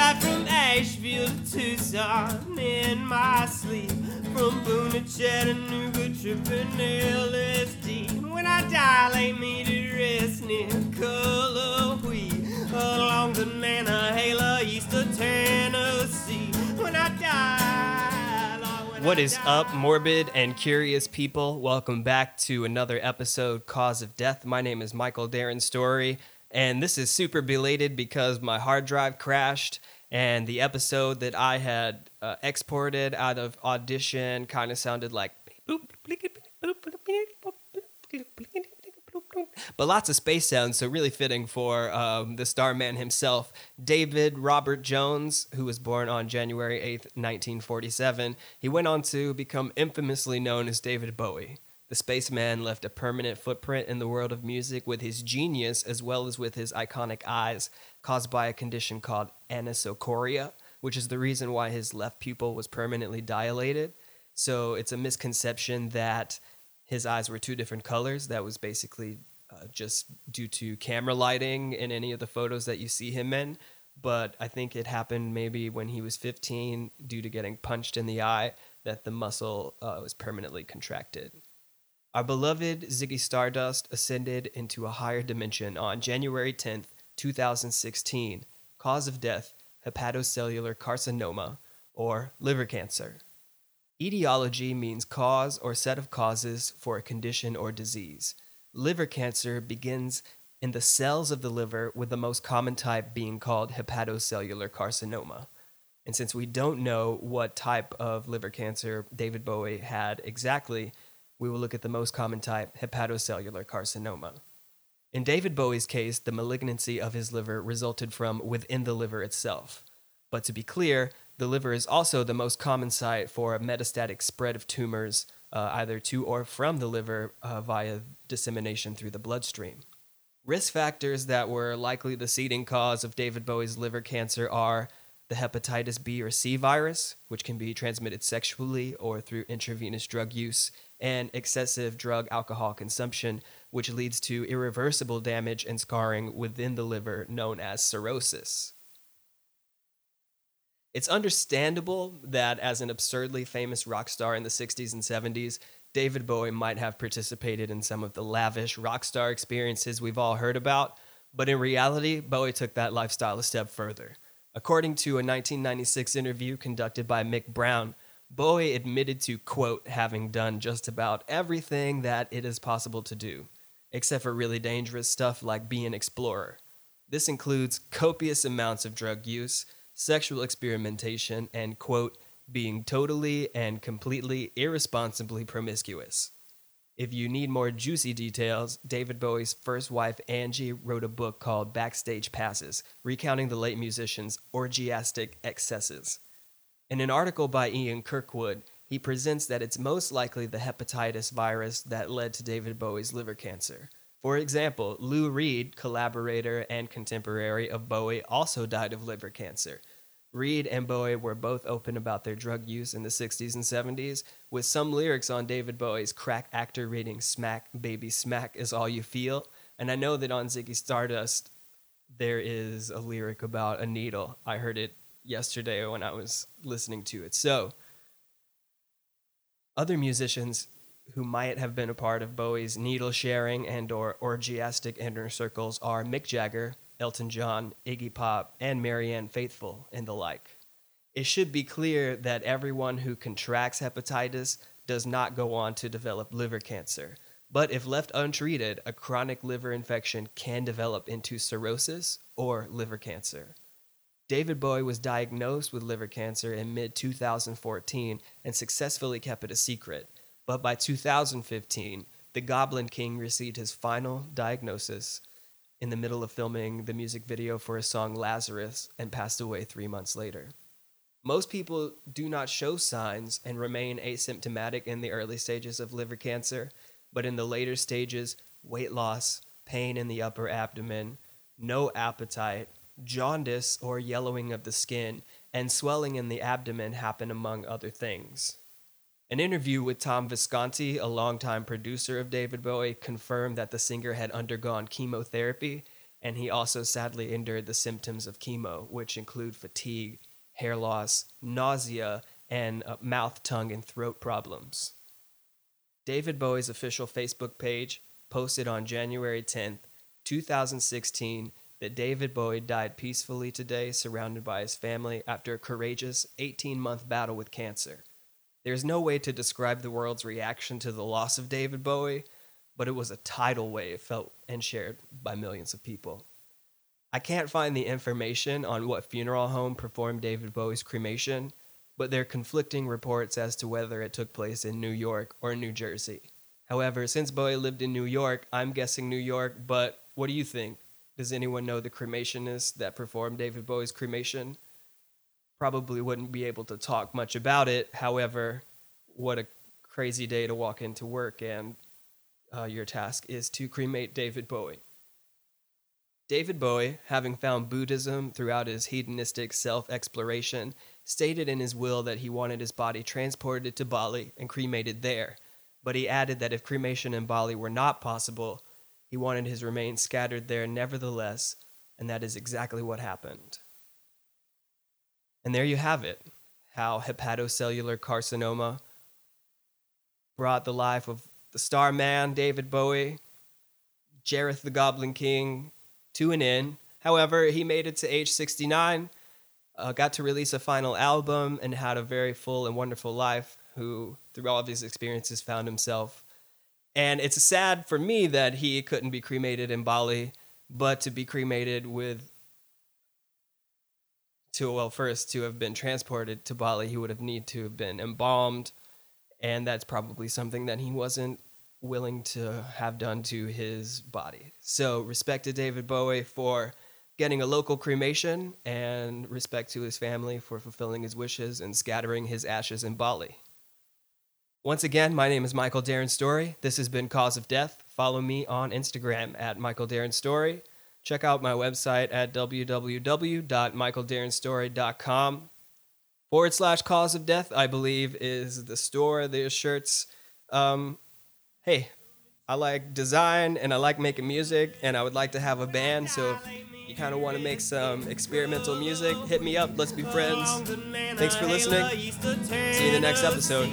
drive from Asheville to Tucson in my sleep. From Boone to Chattanooga, tripping LSD. When I die, lay me to rest near Cullowhee. Along the Nantahala, east of Tennessee. When I die, Lord, oh, when What I is die. up, morbid and curious people? Welcome back to another episode, Cause of Death. My name is Michael Darren Story, and this is super belated because my hard drive crashed, and the episode that I had uh, exported out of Audition kind of sounded like. But lots of space sounds, so really fitting for um, the starman himself, David Robert Jones, who was born on January 8th, 1947. He went on to become infamously known as David Bowie. The spaceman left a permanent footprint in the world of music with his genius as well as with his iconic eyes, caused by a condition called anisocoria, which is the reason why his left pupil was permanently dilated. So it's a misconception that his eyes were two different colors. That was basically uh, just due to camera lighting in any of the photos that you see him in. But I think it happened maybe when he was 15 due to getting punched in the eye that the muscle uh, was permanently contracted. Our beloved Ziggy Stardust ascended into a higher dimension on January 10th, 2016. Cause of death hepatocellular carcinoma, or liver cancer. Etiology means cause or set of causes for a condition or disease. Liver cancer begins in the cells of the liver, with the most common type being called hepatocellular carcinoma. And since we don't know what type of liver cancer David Bowie had exactly, we will look at the most common type, hepatocellular carcinoma. In David Bowie's case, the malignancy of his liver resulted from within the liver itself. But to be clear, the liver is also the most common site for a metastatic spread of tumors, uh, either to or from the liver uh, via dissemination through the bloodstream. Risk factors that were likely the seeding cause of David Bowie's liver cancer are the hepatitis B or C virus, which can be transmitted sexually or through intravenous drug use, and excessive drug alcohol consumption, which leads to irreversible damage and scarring within the liver known as cirrhosis. It's understandable that as an absurdly famous rock star in the 60s and 70s, David Bowie might have participated in some of the lavish rock star experiences we've all heard about, but in reality, Bowie took that lifestyle a step further. According to a 1996 interview conducted by Mick Brown, Bowie admitted to, quote, having done just about everything that it is possible to do, except for really dangerous stuff like be an explorer. This includes copious amounts of drug use, sexual experimentation, and, quote, being totally and completely irresponsibly promiscuous. If you need more juicy details, David Bowie's first wife, Angie, wrote a book called Backstage Passes, recounting the late musician's orgiastic excesses. In an article by Ian Kirkwood, he presents that it's most likely the hepatitis virus that led to David Bowie's liver cancer. For example, Lou Reed, collaborator and contemporary of Bowie, also died of liver cancer. Reed and Bowie were both open about their drug use in the 60s and 70s, with some lyrics on David Bowie's Cracked Actor reading Smack Baby Smack is All You Feel. And I know that on Ziggy Stardust, there is a lyric about a needle. I heard it yesterday when I was listening to it. So, other musicians who might have been a part of Bowie's needle sharing and or orgiastic inner circles are Mick Jagger, Elton John, Iggy Pop, and Marianne Faithfull, and the like. It should be clear that everyone who contracts hepatitis does not go on to develop liver cancer. But if left untreated, a chronic liver infection can develop into cirrhosis or liver cancer. David Bowie was diagnosed with liver cancer in mid 2014 and successfully kept it a secret. But by 2015, the Goblin King received his final diagnosis in the middle of filming the music video for his song Lazarus and passed away three months later. Most people do not show signs and remain asymptomatic in the early stages of liver cancer, but in the later stages, weight loss, pain in the upper abdomen, no appetite, jaundice or yellowing of the skin, and swelling in the abdomen happen among other things. An interview with Tony Visconti, a longtime producer of David Bowie, confirmed that the singer had undergone chemotherapy and he also sadly endured the symptoms of chemo, which include fatigue, hair loss, nausea, and uh, mouth, tongue, and throat problems. David Bowie's official Facebook page posted on January 10th, 2016, that David Bowie died peacefully today, surrounded by his family after a courageous 18 month battle with cancer. There's no way to describe the world's reaction to the loss of David Bowie, but it was a tidal wave felt and shared by millions of people. I can't find the information on what funeral home performed David Bowie's cremation, but there are conflicting reports as to whether it took place in New York or New Jersey. However, since Bowie lived in New York, I'm guessing New York, but what do you think? Does anyone know the cremationist that performed David Bowie's cremation? Probably wouldn't be able to talk much about it. However, what a crazy day to walk into work and uh, your task is to cremate David Bowie. David Bowie, having found Buddhism throughout his hedonistic self exploration, stated in his will that he wanted his body transported to Bali and cremated there. But he added that if cremation in Bali were not possible, he wanted his remains scattered there nevertheless, and that is exactly what happened. And there you have it how hepatocellular carcinoma brought the life of the star man, David Bowie, Jareth the Goblin King, to an end. However, he made it to age 69, uh, got to release a final album, and had a very full and wonderful life. Who, through all of his experiences, found himself and it's sad for me that he couldn't be cremated in Bali, but to be cremated with to well first to have been transported to Bali, he would have need to have been embalmed, and that's probably something that he wasn't willing to have done to his body. So respect to David Bowie for getting a local cremation and respect to his family for fulfilling his wishes and scattering his ashes in Bali. Once again, my name is Michael Darren Story. This has been Cause of Death. Follow me on Instagram at Michael Darren Story. Check out my website at www.michaeldarrenstory.com. Forward slash Cause of Death, I believe, is the store. There's shirts. Um, hey, I like design and I like making music, and I would like to have a band. So if you kind of want to make some experimental music, hit me up. Let's be friends. Thanks for listening. See you in the next episode